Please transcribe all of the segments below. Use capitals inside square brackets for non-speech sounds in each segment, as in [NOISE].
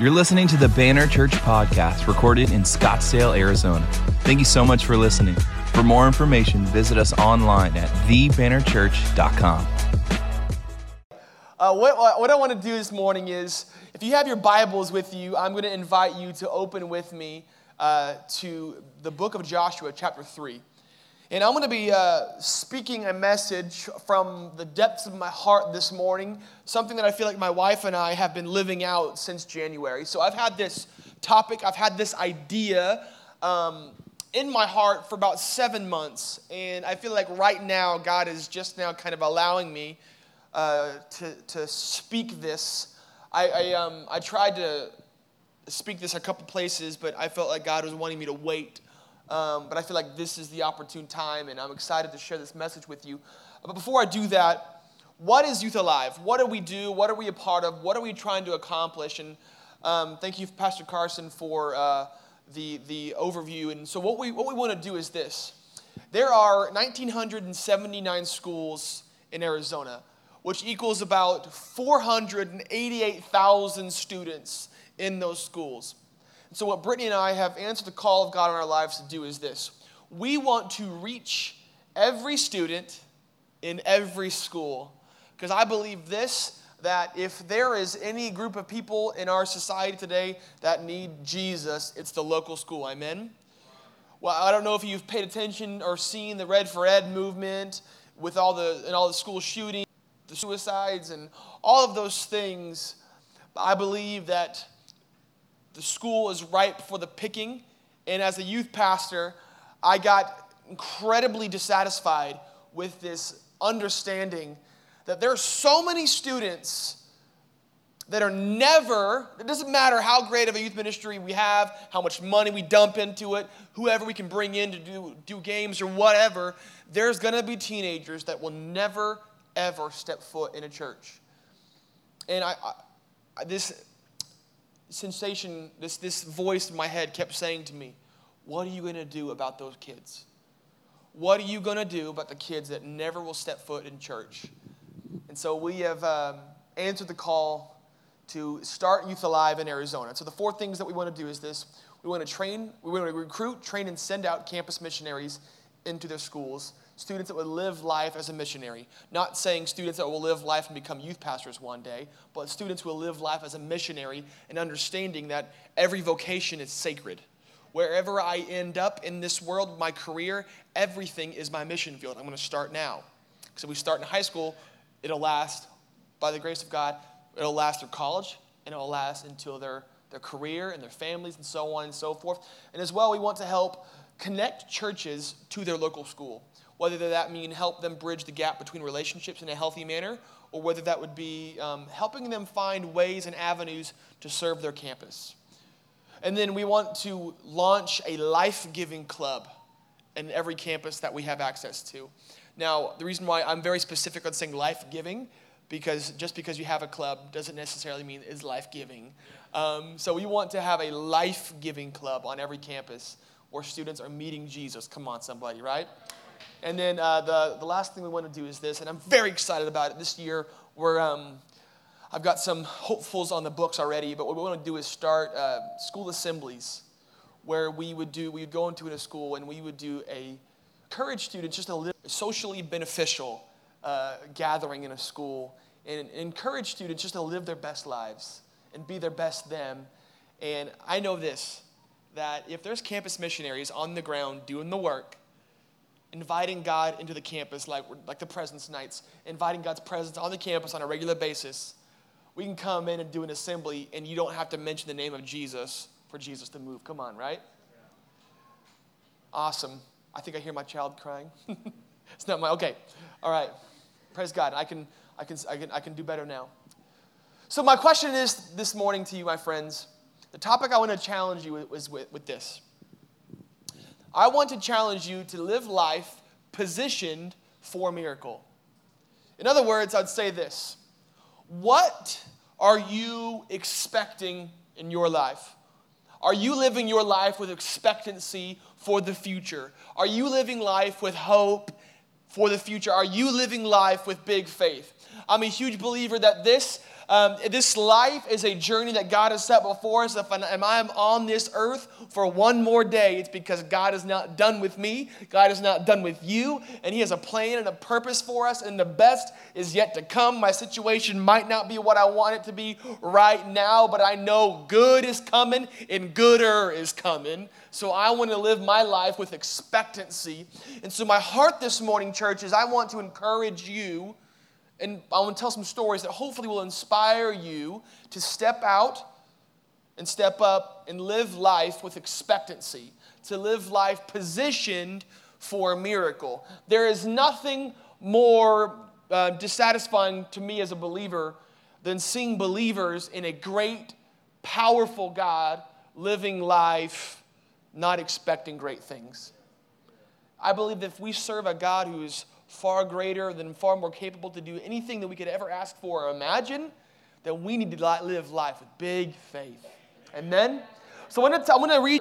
You're listening to the Banner Church podcast recorded in Scottsdale, Arizona. Thank you so much for listening. For more information, visit us online at thebannerchurch.com. Uh, what, what I want to do this morning is, if you have your Bibles with you, I'm going to invite you to open with me uh, to the book of Joshua, chapter 3. And I'm going to be uh, speaking a message from the depths of my heart this morning, something that I feel like my wife and I have been living out since January. So I've had this topic, I've had this idea um, in my heart for about seven months. And I feel like right now, God is just now kind of allowing me uh, to, to speak this. I, I, um, I tried to speak this a couple places, but I felt like God was wanting me to wait um, but I feel like this is the opportune time, and I'm excited to share this message with you. But before I do that, what is Youth Alive? What do we do? What are we a part of? What are we trying to accomplish? And um, thank you, Pastor Carson, for uh, the, the overview. And so, what we, what we want to do is this there are 1,979 schools in Arizona, which equals about 488,000 students in those schools. So, what Brittany and I have answered the call of God in our lives to do is this we want to reach every student in every school. Because I believe this that if there is any group of people in our society today that need Jesus, it's the local school. Amen? Well, I don't know if you've paid attention or seen the Red for Ed movement with all the and all the school shootings, the suicides, and all of those things. I believe that the school is ripe for the picking. And as a youth pastor, I got incredibly dissatisfied with this understanding that there are so many students that are never, it doesn't matter how great of a youth ministry we have, how much money we dump into it, whoever we can bring in to do, do games or whatever, there's gonna be teenagers that will never, ever step foot in a church. And I, I this, sensation, this, this voice in my head kept saying to me, What are you going to do about those kids? What are you going to do about the kids that never will step foot in church? And so we have um, answered the call to start Youth Alive in Arizona. So the four things that we want to do is this we want to train, we want to recruit, train, and send out campus missionaries into their schools students that would live life as a missionary. Not saying students that will live life and become youth pastors one day, but students who will live life as a missionary and understanding that every vocation is sacred. Wherever I end up in this world, my career, everything is my mission field. I'm going to start now. Because if we start in high school, it'll last, by the grace of God, it'll last through college, and it'll last until their, their career and their families and so on and so forth. And as well, we want to help connect churches to their local school whether that mean help them bridge the gap between relationships in a healthy manner, or whether that would be um, helping them find ways and avenues to serve their campus. And then we want to launch a life giving club in every campus that we have access to. Now, the reason why I'm very specific on saying life giving, because just because you have a club doesn't necessarily mean it's life giving. Um, so we want to have a life giving club on every campus where students are meeting Jesus. Come on, somebody, right? And then uh, the, the last thing we want to do is this, and I'm very excited about it. This year, we're, um, I've got some hopefuls on the books already, but what we want to do is start uh, school assemblies where we would do, we would go into a school and we would do a, encourage students just a socially beneficial uh, gathering in a school and encourage students just to live their best lives and be their best them. And I know this, that if there's campus missionaries on the ground doing the work, inviting God into the campus, like, like the presence nights, inviting God's presence on the campus on a regular basis, we can come in and do an assembly and you don't have to mention the name of Jesus for Jesus to move. Come on, right? Awesome. I think I hear my child crying. [LAUGHS] it's not my, okay. All right. Praise God. I can, I can, I can, I can do better now. So, my question is this morning to you, my friends. The topic I want to challenge you with, with, with this. I want to challenge you to live life positioned for miracle. In other words, I'd say this What are you expecting in your life? Are you living your life with expectancy for the future? Are you living life with hope for the future? Are you living life with big faith? I'm a huge believer that this Um, this life is a journey that God has set before us. If I am on this earth for one more day, it's because God is not done with me. God is not done with you. And He has a plan and a purpose for us. And the best is yet to come. My situation might not be what I want it to be right now, but I know good is coming and gooder is coming. So I want to live my life with expectancy. And so, my heart this morning, church, is I want to encourage you and I want to tell some stories that hopefully will inspire you to step out and step up and live life with expectancy, to live life positioned for a miracle. There is nothing more uh, dissatisfying to me as a believer than seeing believers in a great, powerful God living life not expecting great things. I believe that if we serve a God who is far greater than far more capable to do anything that we could ever ask for or imagine, that we need to live life with big faith. Amen? So I'm going to read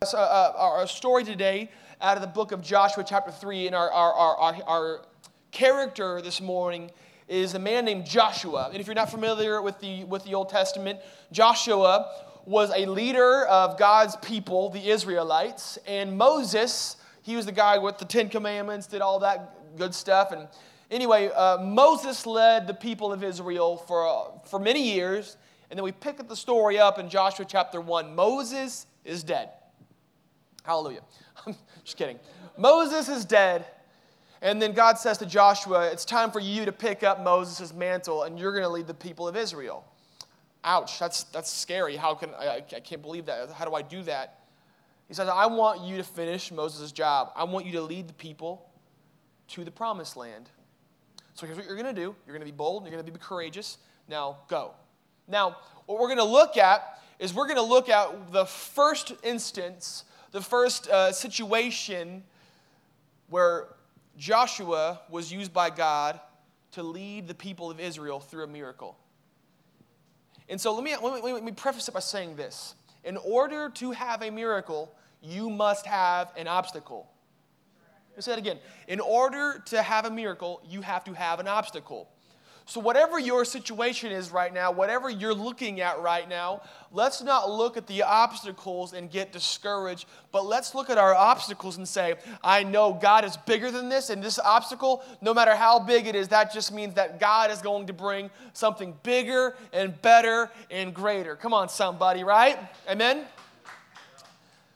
a, a, a, story today out of the book of Joshua, chapter 3. And our, our, our, our character this morning is a man named Joshua. And if you're not familiar with the, with the Old Testament, Joshua was a leader of God's people, the Israelites. And Moses, he was the guy with the Ten Commandments, did all that good stuff. And anyway, uh, Moses led the people of Israel for, uh, for many years. And then we pick the story up in Joshua chapter 1. Moses is dead. Hallelujah. [LAUGHS] I'm just kidding. Moses is dead. And then God says to Joshua, It's time for you to pick up Moses' mantle and you're going to lead the people of Israel. Ouch, that's, that's scary. How can I, I can't believe that. How do I do that? He says, I want you to finish Moses' job. I want you to lead the people to the promised land. So here's what you're going to do you're going to be bold, you're going to be courageous. Now, go. Now, what we're going to look at is we're going to look at the first instance, the first uh, situation where Joshua was used by God to lead the people of Israel through a miracle. And so let me, let me, let me preface it by saying this. In order to have a miracle, you must have an obstacle. Let say that again. In order to have a miracle, you have to have an obstacle. So, whatever your situation is right now, whatever you're looking at right now, let's not look at the obstacles and get discouraged, but let's look at our obstacles and say, I know God is bigger than this, and this obstacle, no matter how big it is, that just means that God is going to bring something bigger and better and greater. Come on, somebody, right? Amen?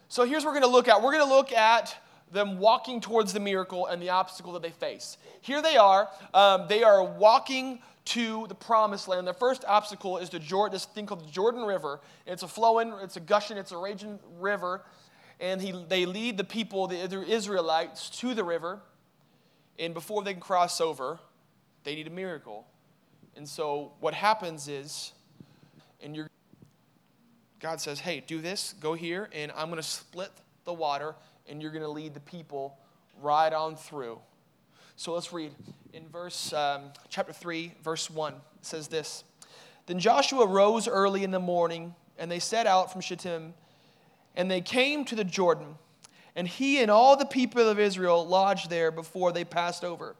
So, here's what we're going to look at. We're going to look at them walking towards the miracle and the obstacle that they face. Here they are. Um, they are walking to the promised land. The first obstacle is the Jordan, this thing called the Jordan River. It's a flowing, it's a gushing, it's a raging river. And he, they lead the people, the Israelites, to the river. And before they can cross over, they need a miracle. And so what happens is, and you're, God says, hey, do this, go here, and I'm going to split the water and you're going to lead the people right on through. So let's read in verse um, chapter 3, verse 1. It says this Then Joshua rose early in the morning, and they set out from Shittim, and they came to the Jordan. And he and all the people of Israel lodged there before they passed over.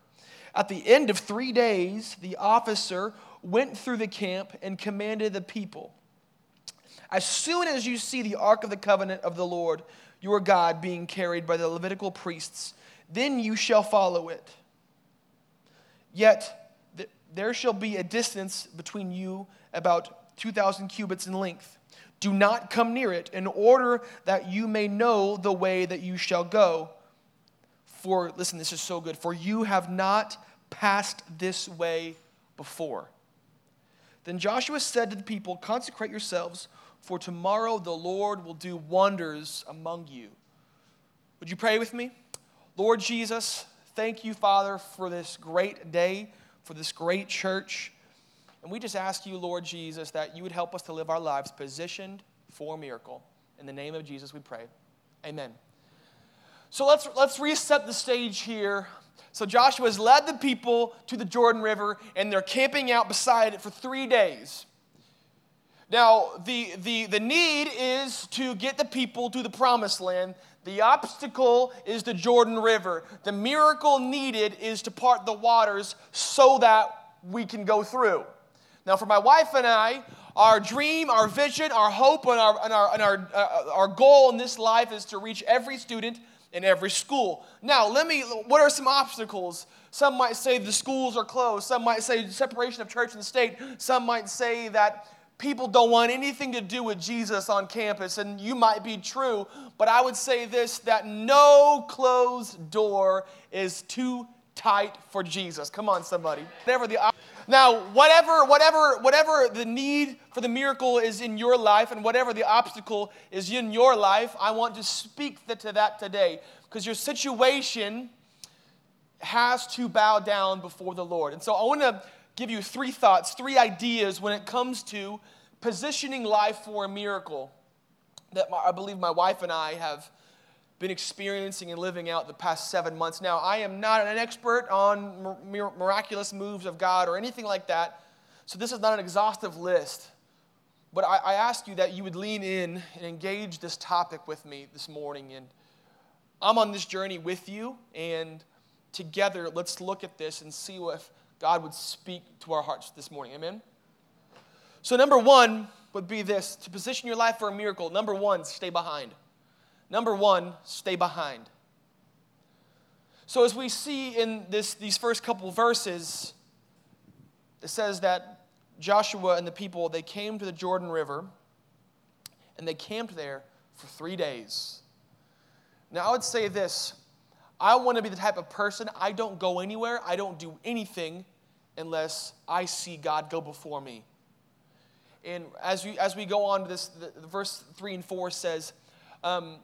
At the end of three days, the officer went through the camp and commanded the people As soon as you see the ark of the covenant of the Lord, your God being carried by the Levitical priests, then you shall follow it. Yet th- there shall be a distance between you about 2,000 cubits in length. Do not come near it, in order that you may know the way that you shall go. For, listen, this is so good. For you have not passed this way before. Then Joshua said to the people, Consecrate yourselves for tomorrow the Lord will do wonders among you. Would you pray with me? Lord Jesus, thank you, Father, for this great day, for this great church. And we just ask you, Lord Jesus, that you would help us to live our lives positioned for miracle. In the name of Jesus, we pray. Amen. So let's, let's reset the stage here. So Joshua has led the people to the Jordan River, and they're camping out beside it for three days. Now, the, the, the need is to get the people to the promised land. The obstacle is the Jordan River. The miracle needed is to part the waters so that we can go through. Now, for my wife and I, our dream, our vision, our hope, and our, and our, and our, uh, our goal in this life is to reach every student in every school. Now, let me, what are some obstacles? Some might say the schools are closed. Some might say separation of church and state. Some might say that people don't want anything to do with Jesus on campus, and you might be true, but I would say this that no closed door is too tight for Jesus. Come on, somebody. Whatever the now, whatever, whatever, whatever the need for the miracle is in your life, and whatever the obstacle is in your life, I want to speak to that today, because your situation has to bow down before the Lord. And so I want to give you three thoughts, three ideas when it comes to positioning life for a miracle that my, I believe my wife and I have been experiencing and living out the past seven months. Now, I am not an expert on miraculous moves of God or anything like that, so this is not an exhaustive list. But I, I ask you that you would lean in and engage this topic with me this morning. And I'm on this journey with you, and together, let's look at this and see if God would speak to our hearts this morning. Amen? So, number one would be this to position your life for a miracle. Number one, stay behind. Number one, stay behind. So, as we see in this, these first couple verses, it says that Joshua and the people, they came to the Jordan River and they camped there for three days. Now, I would say this I want to be the type of person, I don't go anywhere, I don't do anything unless I see God go before me. And as we, as we go on to this, the, the verse 3 and 4 says, um,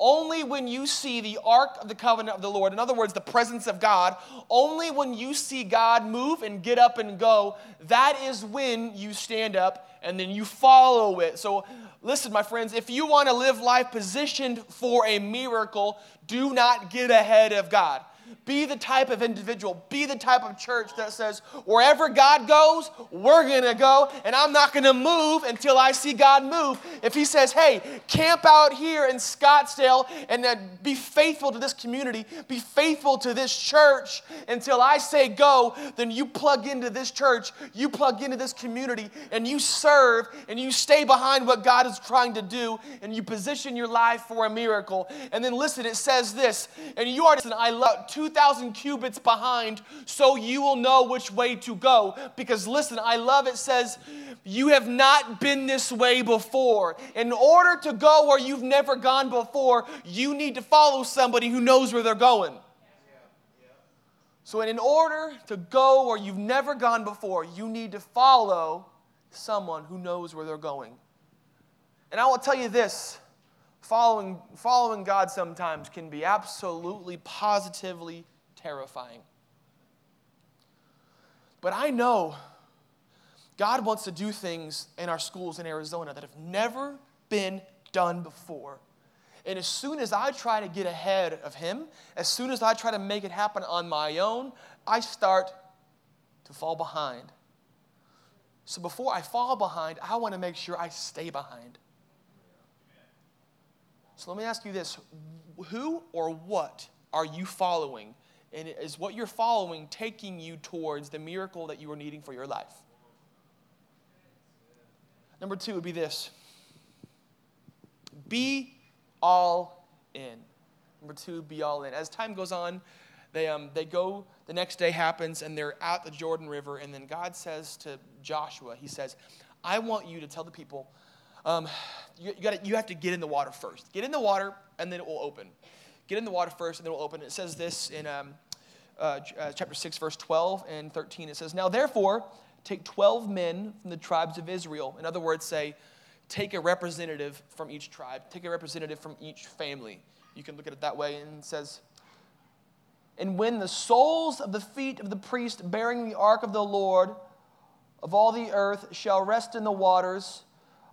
only when you see the ark of the covenant of the Lord, in other words, the presence of God, only when you see God move and get up and go, that is when you stand up and then you follow it. So, listen, my friends, if you want to live life positioned for a miracle, do not get ahead of God. Be the type of individual, be the type of church that says, wherever God goes, we're going to go, and I'm not going to move until I see God move. If He says, hey, camp out here in Scottsdale and then be faithful to this community, be faithful to this church until I say go, then you plug into this church, you plug into this community, and you serve and you stay behind what God is trying to do, and you position your life for a miracle. And then listen, it says this, and you are, listen, I love 2,000 cubits behind so you will know which way to go. Because listen, I love it says, You have not been this way before. In order to go where you've never gone before, you need to follow somebody who knows where they're going. So, in order to go where you've never gone before, you need to follow someone who knows where they're going. And I will tell you this following, following God sometimes can be absolutely, positively terrifying. But I know God wants to do things in our schools in Arizona that have never been done before. And as soon as I try to get ahead of Him, as soon as I try to make it happen on my own, I start to fall behind. So before I fall behind, I want to make sure I stay behind. So let me ask you this who or what are you following? And is what you're following taking you towards the miracle that you are needing for your life? Number two would be this be all in. Number two, be all in. As time goes on, they, um, they go, the next day happens, and they're at the Jordan River, and then God says to Joshua, He says, I want you to tell the people, um, you, you, gotta, you have to get in the water first. Get in the water, and then it will open. Get in the water first, and then it will open. It says this in um, uh, uh, chapter 6, verse 12 and 13. It says, Now therefore, take 12 men from the tribes of Israel. In other words, say, take a representative from each tribe, take a representative from each family. You can look at it that way, and it says, And when the soles of the feet of the priest bearing the ark of the Lord of all the earth shall rest in the waters,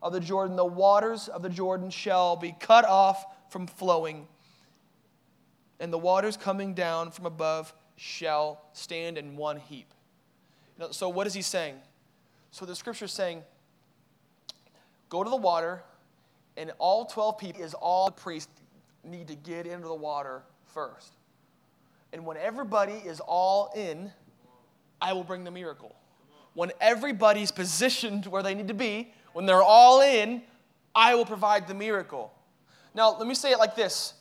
of the Jordan, the waters of the Jordan shall be cut off from flowing, and the waters coming down from above shall stand in one heap. So, what is he saying? So, the scripture is saying, go to the water, and all 12 people, is all the priests, need to get into the water first. And when everybody is all in, I will bring the miracle. when everybody's positioned where they need to be, when they're all in, I will provide the miracle. Now, let me say it like this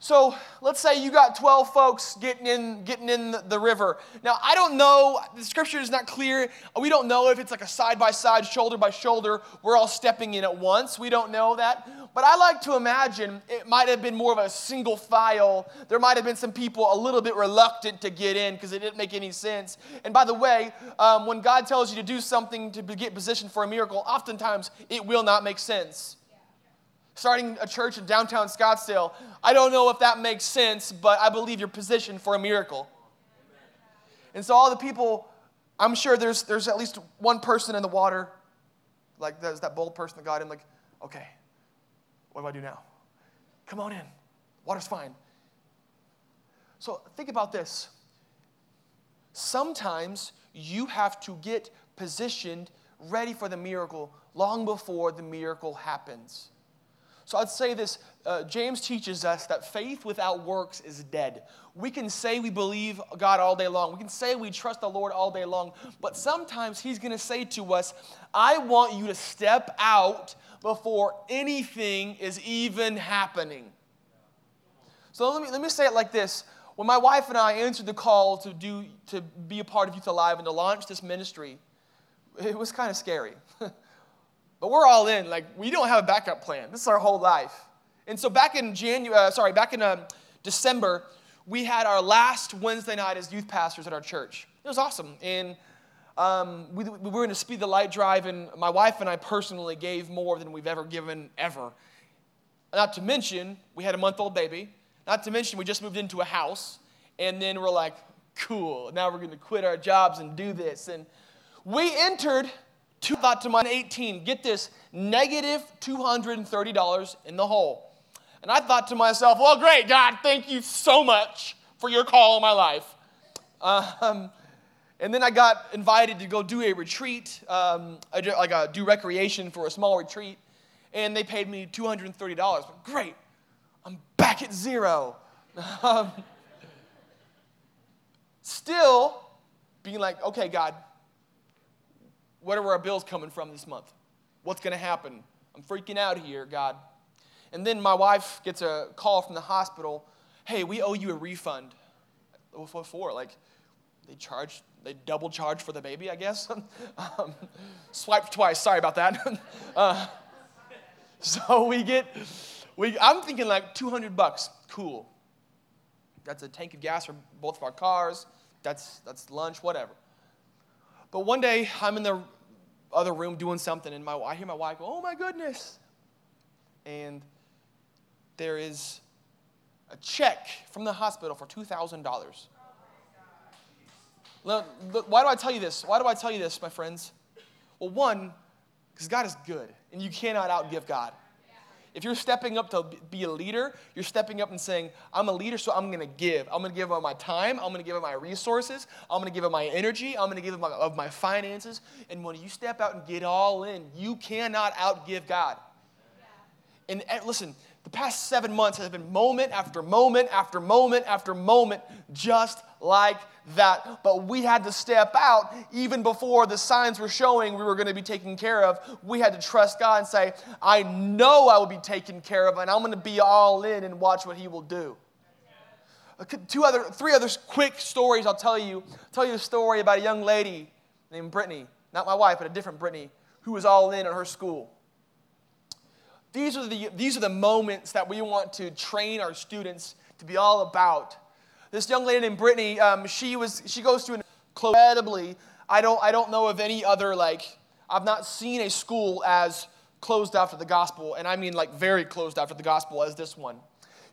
so let's say you got 12 folks getting in, getting in the river. Now, I don't know, the scripture is not clear. We don't know if it's like a side by side, shoulder by shoulder, we're all stepping in at once. We don't know that. But I like to imagine it might have been more of a single file. There might have been some people a little bit reluctant to get in because it didn't make any sense. And by the way, um, when God tells you to do something to get positioned for a miracle, oftentimes it will not make sense starting a church in downtown Scottsdale. I don't know if that makes sense, but I believe you're positioned for a miracle. And so, all the people, I'm sure there's, there's at least one person in the water, like there's that bold person that got in, like, okay, what do I do now? Come on in. Water's fine. So, think about this. Sometimes you have to get positioned ready for the miracle long before the miracle happens. So I'd say this uh, James teaches us that faith without works is dead. We can say we believe God all day long, we can say we trust the Lord all day long, but sometimes He's going to say to us, I want you to step out before anything is even happening. So let me, let me say it like this. When my wife and I answered the call to, do, to be a part of Youth Alive and to launch this ministry, it was kind of scary. [LAUGHS] But we're all in. Like, we don't have a backup plan. This is our whole life. And so back in January, uh, sorry, back in uh, December, we had our last Wednesday night as youth pastors at our church. It was awesome. And um, we, we were in a Speed the Light drive, and my wife and I personally gave more than we've ever given ever. Not to mention, we had a month old baby. Not to mention, we just moved into a house. And then we're like, cool, now we're going to quit our jobs and do this. And we entered Two thought to my 18, get this, negative $230 in the hole. And I thought to myself, well, great, God, thank you so much for your call in my life. Um, and then I got invited to go do a retreat, um, like a, do recreation for a small retreat, and they paid me $230. Great, I'm back at zero. [LAUGHS] Um, still being like, okay, God, where are our bills coming from this month? What's going to happen? I'm freaking out here, God. And then my wife gets a call from the hospital hey, we owe you a refund. What for? Like, they charge, they double charge for the baby, I guess. [LAUGHS] um, twice, sorry about that. [LAUGHS] uh, so we get, we, I'm thinking like 200 bucks, cool. That's a tank of gas for both of our cars. That's, that's lunch, whatever. But one day, I'm in the other room doing something, and my, I hear my wife go, Oh my goodness. And there is a check from the hospital for $2,000. Why do I tell you this? Why do I tell you this, my friends? Well, one, because God is good, and you cannot outgive God. If you're stepping up to be a leader, you're stepping up and saying, I'm a leader, so I'm going to give. I'm going to give of my time. I'm going to give of my resources. I'm going to give of my energy. I'm going to give of my, of my finances. And when you step out and get all in, you cannot outgive God. And, and listen, the past seven months has been moment after moment after moment after moment just like that. But we had to step out even before the signs were showing we were going to be taken care of. We had to trust God and say, I know I will be taken care of, and I'm going to be all in and watch what He will do. Uh, two other, three other quick stories I'll tell you. I'll tell you a story about a young lady named Brittany, not my wife, but a different Brittany, who was all in at her school. These are the, these are the moments that we want to train our students to be all about this young lady named Brittany, um, she was she goes to an incredibly. I don't I don't know of any other like I've not seen a school as closed after the gospel, and I mean like very closed after the gospel as this one.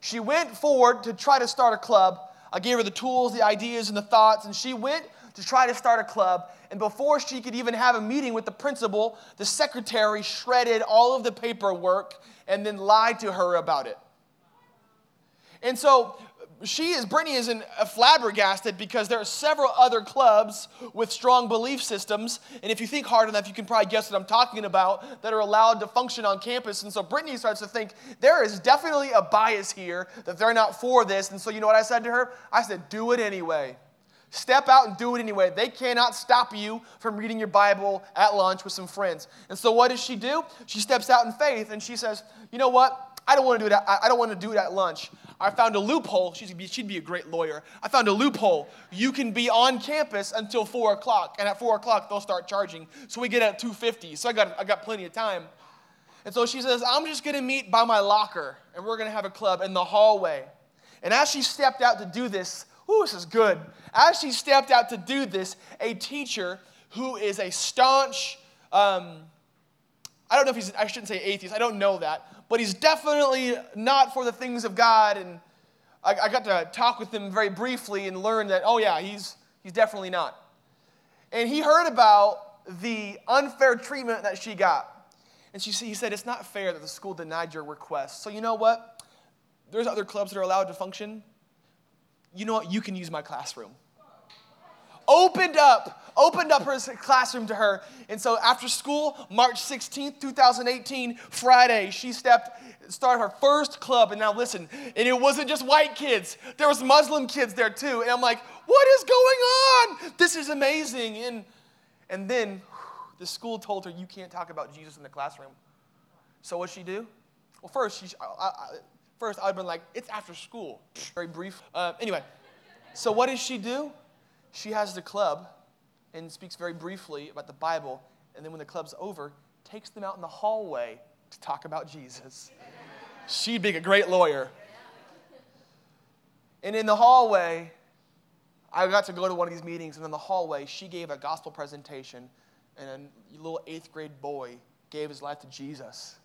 She went forward to try to start a club. I gave her the tools, the ideas, and the thoughts, and she went to try to start a club. And before she could even have a meeting with the principal, the secretary shredded all of the paperwork and then lied to her about it. And so she is, Brittany is in, uh, flabbergasted because there are several other clubs with strong belief systems. And if you think hard enough, you can probably guess what I'm talking about that are allowed to function on campus. And so Brittany starts to think there is definitely a bias here that they're not for this. And so you know what I said to her? I said, do it anyway. Step out and do it anyway. They cannot stop you from reading your Bible at lunch with some friends. And so, what does she do? She steps out in faith and she says, You know what? I don't want to do it. At, I don't want to do it at lunch. I found a loophole. She'd be, she'd be a great lawyer. I found a loophole. You can be on campus until four o'clock, and at four o'clock they'll start charging. So we get at two fifty. So I got I got plenty of time. And so she says, I'm just gonna meet by my locker, and we're gonna have a club in the hallway. And as she stepped out to do this, ooh, this is good. As she stepped out to do this, a teacher who is a staunch, um, I don't know if he's, I shouldn't say atheist, I don't know that, but he's definitely not for the things of God. And I, I got to talk with him very briefly and learn that, oh, yeah, he's, he's definitely not. And he heard about the unfair treatment that she got. And she, he said, It's not fair that the school denied your request. So, you know what? There's other clubs that are allowed to function. You know what? You can use my classroom opened up, opened up her classroom to her. And so after school, March 16th, 2018, Friday, she stepped, started her first club. And now listen, and it wasn't just white kids. There was Muslim kids there too. And I'm like, what is going on? This is amazing. And, and then the school told her, you can't talk about Jesus in the classroom. So what'd she do? Well, first, she, first I'd been like, it's after school. Very brief. Uh, anyway, so what does she do? She has the club and speaks very briefly about the Bible. And then when the club's over, takes them out in the hallway to talk about Jesus. She'd be a great lawyer. And in the hallway, I got to go to one of these meetings, and in the hallway, she gave a gospel presentation, and a little eighth grade boy gave his life to Jesus.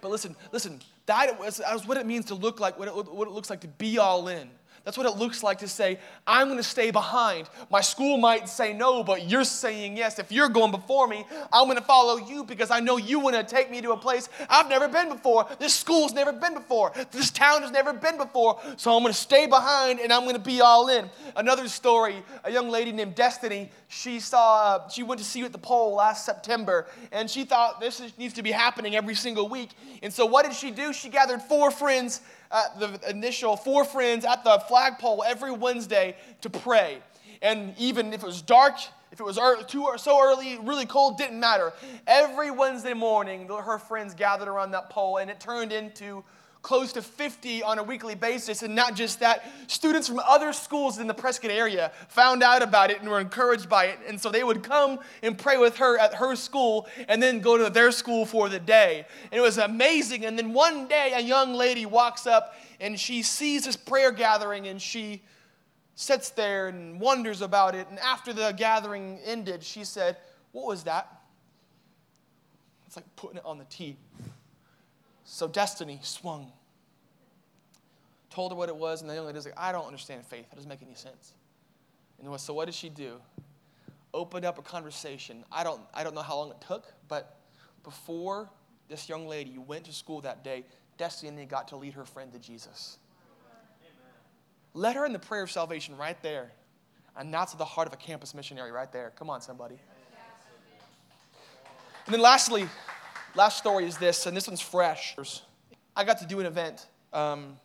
But listen, listen, that was, that was what it means to look like, what it, what it looks like to be all in. That's what it looks like to say, I'm going to stay behind. My school might say no, but you're saying yes. If you're going before me, I'm going to follow you because I know you want to take me to a place I've never been before. This school's never been before. This town has never been before. So I'm going to stay behind and I'm going to be all in. Another story a young lady named Destiny, she saw, uh, she went to see you at the pole last September and she thought this is, needs to be happening every single week. And so what did she do? She gathered four friends the initial four friends at the flagpole every Wednesday to pray. And even if it was dark, if it was early, too so early, really cold, didn't matter. Every Wednesday morning, her friends gathered around that pole, and it turned into close to 50 on a weekly basis. And not just that, students from other schools in the Prescott area found out about it and were encouraged by it. And so they would come and pray with her at her school and then go to their school for the day. And it was amazing. And then one day, a young lady walks up and she sees this prayer gathering and she sits there and wonders about it. And after the gathering ended, she said, What was that? It's like putting it on the tee. So Destiny swung, told her what it was, and the young lady was like, I don't understand faith. That doesn't make any sense. And so what did she do? Opened up a conversation. I don't, I don't know how long it took, but before this young lady went to school that day, Destiny got to lead her friend to Jesus. Amen. Let her in the prayer of salvation right there. And that's the heart of a campus missionary right there. Come on, somebody. And then lastly, last story is this, and this one's fresh. I got to do an event um,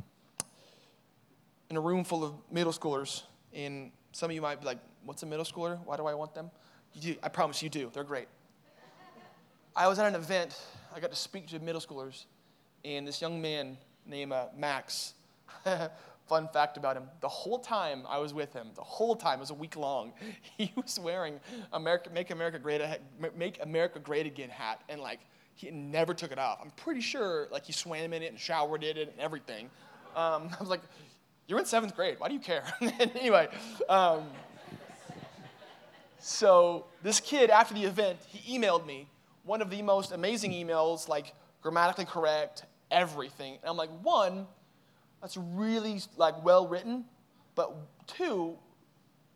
in a room full of middle schoolers, and some of you might be like, "What's a middle schooler? Why do I want them?" Do, I promise you do. They're great. I was at an event. I got to speak to middle schoolers, and this young man named uh, Max. [LAUGHS] Fun fact about him: the whole time I was with him, the whole time it was a week long, [LAUGHS] he was wearing America, "Make America Great," "Make America Great Again" hat, and like he never took it off. I'm pretty sure like he swam in it and showered in it and everything. Um, [LAUGHS] I was like, you're in seventh grade. Why do you care? [LAUGHS] anyway, um, so this kid after the event, he emailed me one of the most amazing emails, like grammatically correct, everything. And I'm like, one, that's really like well written, but two,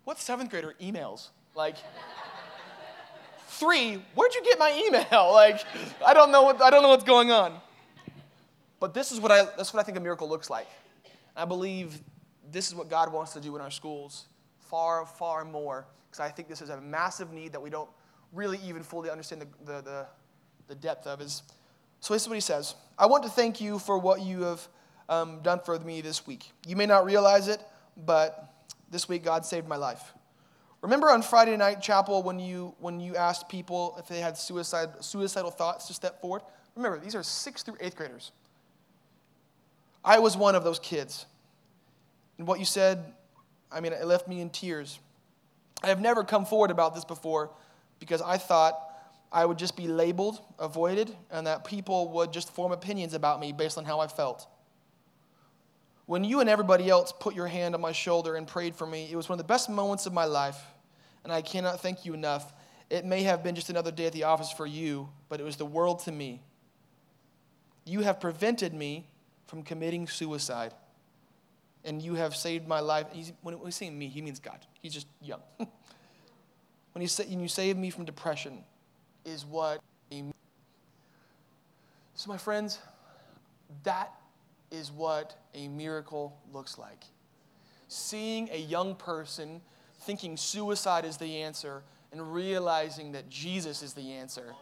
what seventh grader emails? Like. Three, where'd you get my email? [LAUGHS] Like, I don't know what, I don't know what's going on. But this is what I, that's what I think a miracle looks like. I believe this is what God wants to do in our schools far, far more. Because I think this is a massive need that we don't really even fully understand the, the, the, the depth of. Is, so this is what he says I want to thank you for what you have um, done for me this week. You may not realize it, but this week God saved my life. Remember on Friday night chapel when you when you asked people if they had suicide suicidal thoughts to step forward? Remember, these are sixth through eighth graders. I was one of those kids. And what you said, I mean, it left me in tears. I have never come forward about this before because I thought I would just be labeled, avoided, and that people would just form opinions about me based on how I felt. When you and everybody else put your hand on my shoulder and prayed for me, it was one of the best moments of my life, and I cannot thank you enough. It may have been just another day at the office for you, but it was the world to me. You have prevented me from committing suicide, and you have saved my life. He's, when he's saying me, he means God. He's just young. [LAUGHS] when, he say, when you saved me from depression, is what. So, my friends, that is what a miracle looks like. Seeing a young person thinking suicide is the answer and realizing that Jesus is the answer.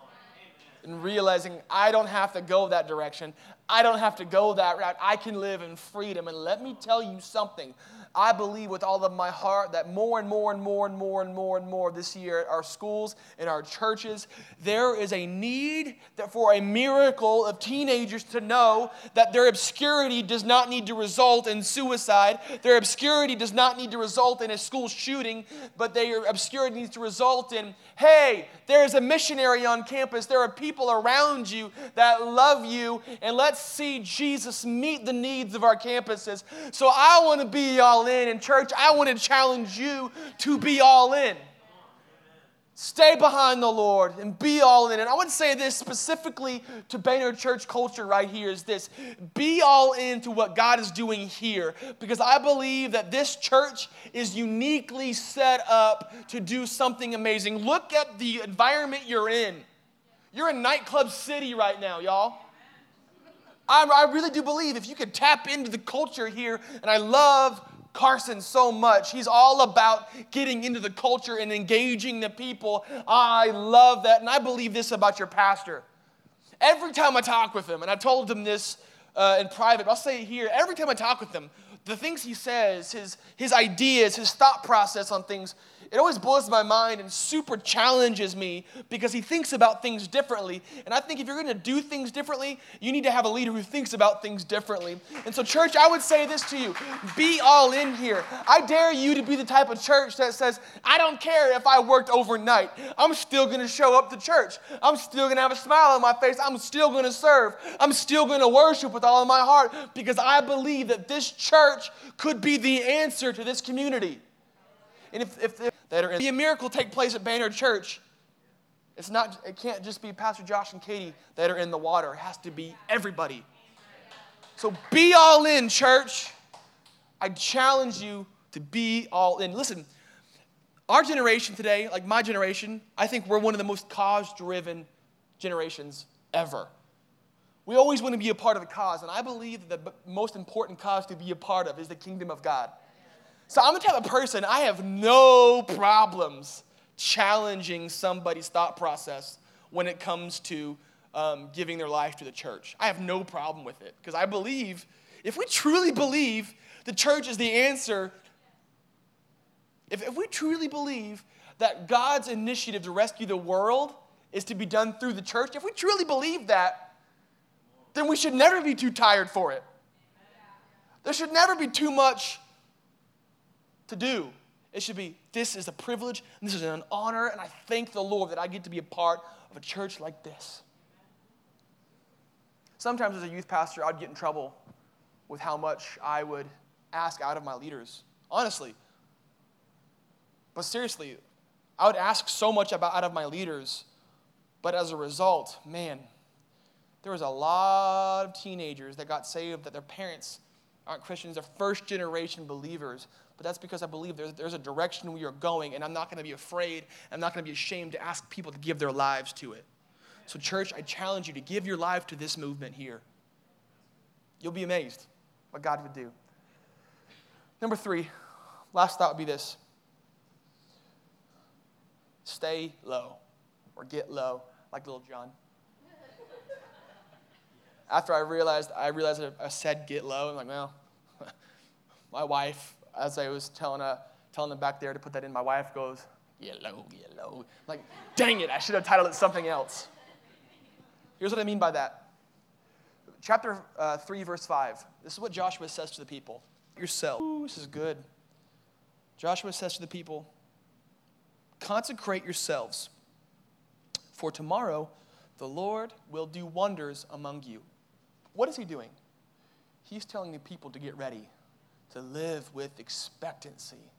And realizing I don't have to go that direction. I don't have to go that route. I can live in freedom. And let me tell you something I believe with all of my heart that more and more and more and more and more and more this year at our schools, and our churches, there is a need for a miracle of teenagers to know that their obscurity does not need to result in suicide. Their obscurity does not need to result in a school shooting, but their obscurity needs to result in hey, there's a missionary on campus. There are people around you that love you, and let's see Jesus meet the needs of our campuses. So I want to be in. And, church, I want to challenge you to be all in. Stay behind the Lord and be all in. And I would say this specifically to Banner Church culture right here is this be all into what God is doing here because I believe that this church is uniquely set up to do something amazing. Look at the environment you're in. You're in nightclub city right now, y'all. I, I really do believe if you could tap into the culture here, and I love Carson so much. He's all about getting into the culture and engaging the people. I love that. And I believe this about your pastor. Every time I talk with him, and I told him this uh, in private, I'll say it here. Every time I talk with him, the things he says, his, his ideas, his thought process on things, it always blows my mind and super challenges me because he thinks about things differently. And I think if you're going to do things differently, you need to have a leader who thinks about things differently. And so, church, I would say this to you be all in here. I dare you to be the type of church that says, I don't care if I worked overnight, I'm still going to show up to church. I'm still going to have a smile on my face. I'm still going to serve. I'm still going to worship with all of my heart because I believe that this church could be the answer to this community. And if, if, that are in a miracle take place at Banner Church, it's not, it can't just be Pastor Josh and Katie that are in the water. It has to be everybody. So be all in, church. I challenge you to be all in. Listen, our generation today, like my generation, I think we're one of the most cause driven generations ever. We always want to be a part of the cause, and I believe that the most important cause to be a part of is the kingdom of God. So I'm the type of person, I have no problems challenging somebody's thought process when it comes to um, giving their life to the church. I have no problem with it because I believe, if we truly believe the church is the answer, if, if we truly believe that God's initiative to rescue the world is to be done through the church, if we truly believe that, then we should never be too tired for it. There should never be too much to do. It should be, this is a privilege, this is an honor, and I thank the Lord that I get to be a part of a church like this. Sometimes as a youth pastor, I'd get in trouble with how much I would ask out of my leaders, honestly. But seriously, I would ask so much about, out of my leaders, but as a result, man, there was a lot of teenagers that got saved that their parents aren't Christians, they're first generation believers, but that's because I believe there's, there's a direction we are going, and I'm not going to be afraid, I'm not going to be ashamed to ask people to give their lives to it. So, church, I challenge you to give your life to this movement here. You'll be amazed what God would do. Number three, last thought would be this stay low or get low, like little John. After I realized, I realized I said get low. I'm like, well, [LAUGHS] my wife as I was telling uh, telling them back there to put that in. My wife goes, yellow, yellow. I'm like, dang it, I should have titled it something else. Here's what I mean by that. Chapter uh, 3, verse 5. This is what Joshua says to the people. Yourself. Ooh, this is good. Joshua says to the people, Consecrate yourselves, for tomorrow the Lord will do wonders among you. What is he doing? He's telling the people to get ready, to live with expectancy,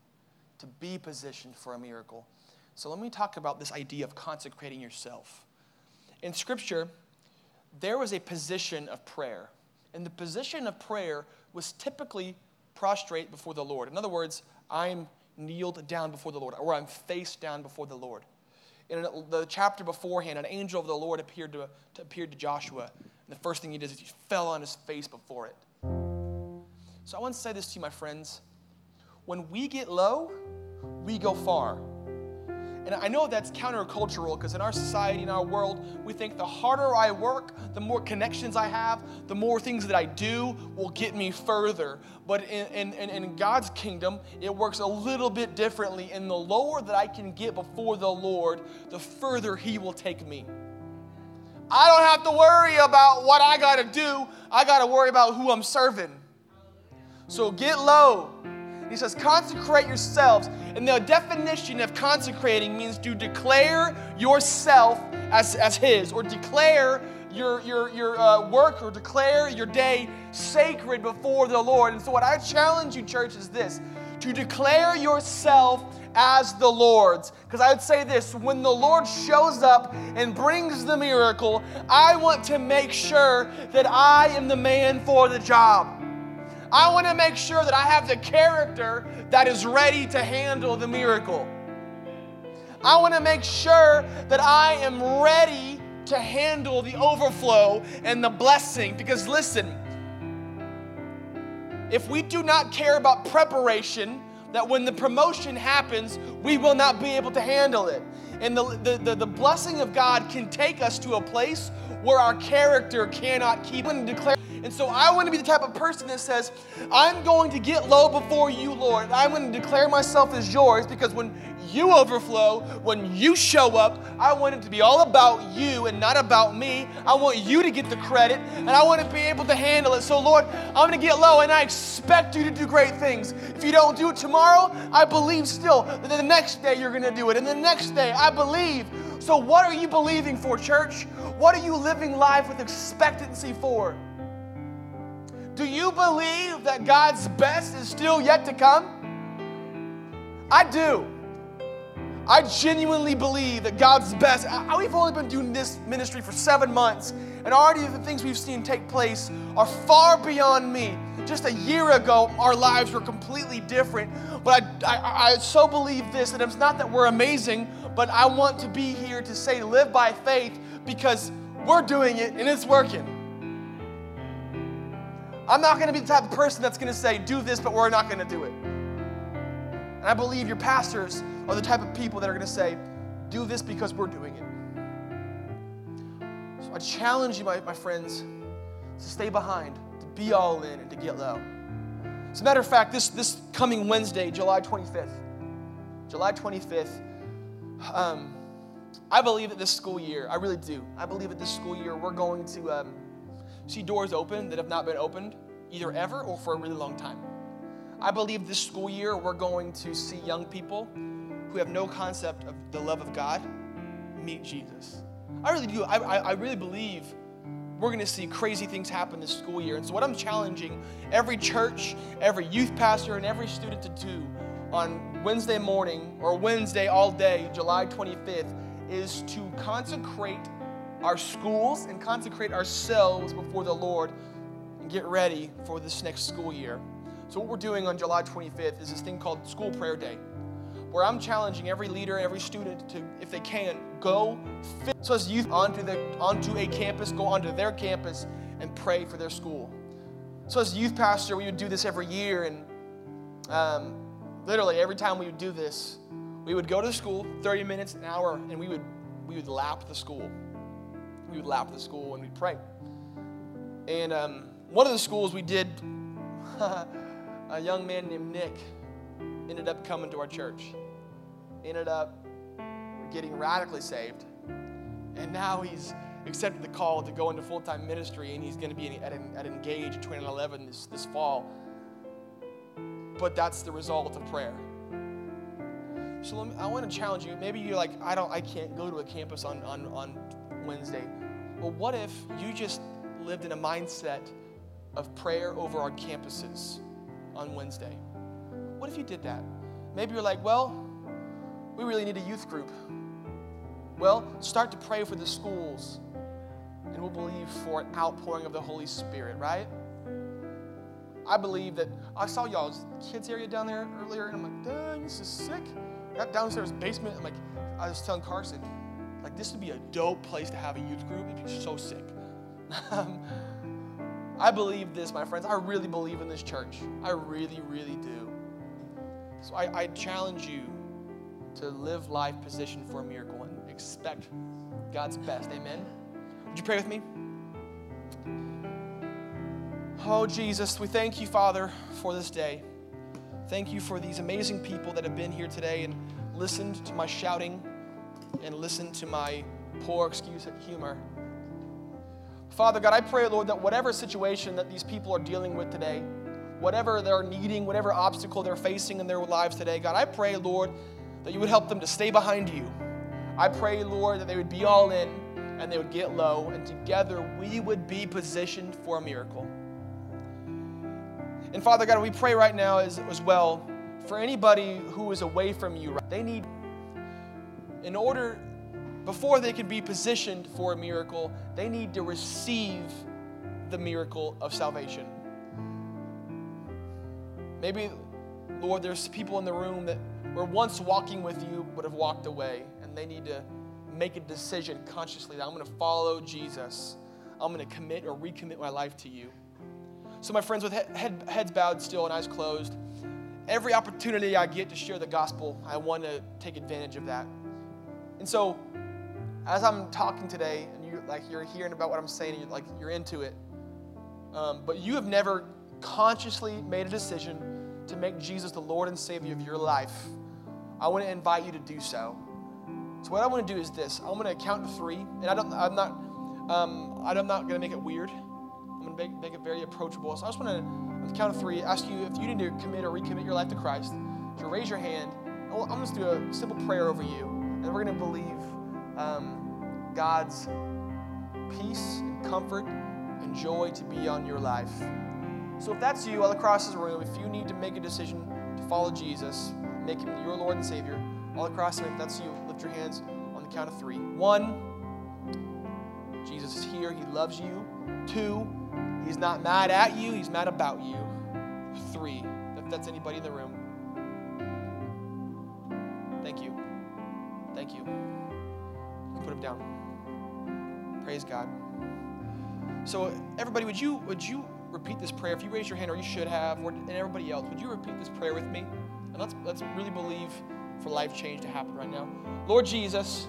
to be positioned for a miracle. So let me talk about this idea of consecrating yourself. In Scripture, there was a position of prayer. And the position of prayer was typically prostrate before the Lord. In other words, I'm kneeled down before the Lord, or I'm face down before the Lord. In the chapter beforehand, an angel of the Lord appeared to, to, appeared to Joshua. And the first thing he did is he fell on his face before it. So I want to say this to you, my friends. When we get low, we go far. And I know that's countercultural because in our society, in our world, we think the harder I work, the more connections I have, the more things that I do will get me further. But in, in, in God's kingdom, it works a little bit differently. And the lower that I can get before the Lord, the further He will take me. I don't have to worry about what I got to do, I got to worry about who I'm serving. So get low. He says, consecrate yourselves. And the definition of consecrating means to declare yourself as, as His, or declare your, your, your uh, work, or declare your day sacred before the Lord. And so, what I challenge you, church, is this to declare yourself as the Lord's. Because I would say this when the Lord shows up and brings the miracle, I want to make sure that I am the man for the job. I want to make sure that I have the character that is ready to handle the miracle. I want to make sure that I am ready to handle the overflow and the blessing. Because listen, if we do not care about preparation, that when the promotion happens, we will not be able to handle it. And the, the, the, the blessing of God can take us to a place where our character cannot keep and declare. And so I want to be the type of person that says, I'm going to get low before you, Lord. I'm going to declare myself as yours because when you overflow, when you show up, I want it to be all about you and not about me. I want you to get the credit and I want to be able to handle it. So, Lord, I'm going to get low and I expect you to do great things. If you don't do it tomorrow, I believe still that the next day you're going to do it. And the next day, I believe. So, what are you believing for, church? What are you living life with expectancy for? Do you believe that God's best is still yet to come? I do. I genuinely believe that God's best. I, we've only been doing this ministry for seven months, and already the things we've seen take place are far beyond me. Just a year ago, our lives were completely different. But I, I, I so believe this that it's not that we're amazing, but I want to be here to say live by faith because we're doing it and it's working. I'm not going to be the type of person that's going to say, do this, but we're not going to do it. And I believe your pastors are the type of people that are going to say, do this because we're doing it. So I challenge you, my, my friends, to stay behind, to be all in, and to get low. As a matter of fact, this, this coming Wednesday, July 25th, July 25th, um, I believe that this school year, I really do, I believe that this school year we're going to. Um, see doors open that have not been opened either ever or for a really long time. I believe this school year we're going to see young people who have no concept of the love of God meet Jesus. I really do. I, I, I really believe we're going to see crazy things happen this school year. And so, what I'm challenging every church, every youth pastor, and every student to do on Wednesday morning or Wednesday all day, July 25th, is to consecrate our schools and consecrate ourselves before the Lord and get ready for this next school year. So, what we're doing on July 25th is this thing called School Prayer Day, where I'm challenging every leader, and every student to, if they can, go fit so as youth onto, the, onto a campus, go onto their campus and pray for their school. So, as youth pastor, we would do this every year, and um, literally every time we would do this, we would go to the school, 30 minutes, an hour, and we would, we would lap the school we would lap the school and we'd pray. And um, one of the schools we did, [LAUGHS] a young man named Nick, ended up coming to our church, ended up getting radically saved. And now he's accepted the call to go into full time ministry, and he's going to be at, at Engage 2011 this, this fall. But that's the result of prayer. So me, I want to challenge you. Maybe you're like, I don't, I can't go to a campus on, on, on Wednesday. Well, what if you just lived in a mindset of prayer over our campuses on Wednesday? What if you did that? Maybe you're like, well, we really need a youth group. Well, start to pray for the schools, and we'll believe for an outpouring of the Holy Spirit, right? I believe that I saw y'all's kids area down there earlier, and I'm like, dang, this is sick. That downstairs basement, I'm like, I was telling Carson, like, this would be a dope place to have a youth group. It'd be so sick. [LAUGHS] Um, I believe this, my friends. I really believe in this church. I really, really do. So I, I challenge you to live life positioned for a miracle and expect God's best. Amen. Would you pray with me? Oh, Jesus, we thank you, Father, for this day. Thank you for these amazing people that have been here today and listened to my shouting and listened to my poor excuse at humor. Father God, I pray, Lord, that whatever situation that these people are dealing with today, whatever they're needing, whatever obstacle they're facing in their lives today, God, I pray, Lord, that you would help them to stay behind you. I pray, Lord, that they would be all in and they would get low, and together we would be positioned for a miracle. And Father God, we pray right now as, as well for anybody who is away from you. They need, in order before they can be positioned for a miracle, they need to receive the miracle of salvation. Maybe, Lord, there's people in the room that were once walking with you but have walked away, and they need to make a decision consciously that I'm going to follow Jesus. I'm going to commit or recommit my life to you. So, my friends, with head, heads bowed still and eyes closed, every opportunity I get to share the gospel, I want to take advantage of that. And so, as I'm talking today, and you like you're hearing about what I'm saying, and you're, like you're into it, um, but you have never consciously made a decision to make Jesus the Lord and Savior of your life, I want to invite you to do so. So what I want to do is this: I'm going to count to three, and I don't, I'm not, um, I'm not going to make it weird. I'm going to make, make it very approachable. So I just want to, count of three, ask you if you need to commit or recommit your life to Christ. To raise your hand, I'm going to do a simple prayer over you, and we're going to believe um, God's peace and comfort and joy to be on your life. So if that's you all across this room, if you need to make a decision to follow Jesus, make him your Lord and Savior, all across the room, if that's you, lift your hands on the count of three. One, Jesus is here. He loves you. Two, he's not mad at you, he's mad about you. Three, if that's anybody in the room. Thank you. Thank you put them down. Praise God. So everybody, would you would you repeat this prayer? If you raise your hand, or you should have, or and everybody else, would you repeat this prayer with me? And let's let's really believe for life change to happen right now. Lord Jesus,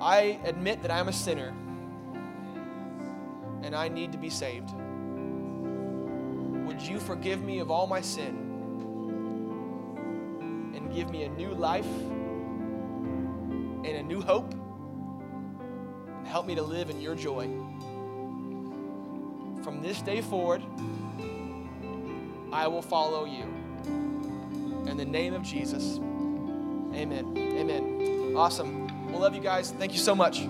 I admit that I'm a sinner and I need to be saved. Would you forgive me of all my sin and give me a new life? and a new hope. Help me to live in your joy. From this day forward, I will follow you. In the name of Jesus, amen. Amen. Awesome. We love you guys. Thank you so much.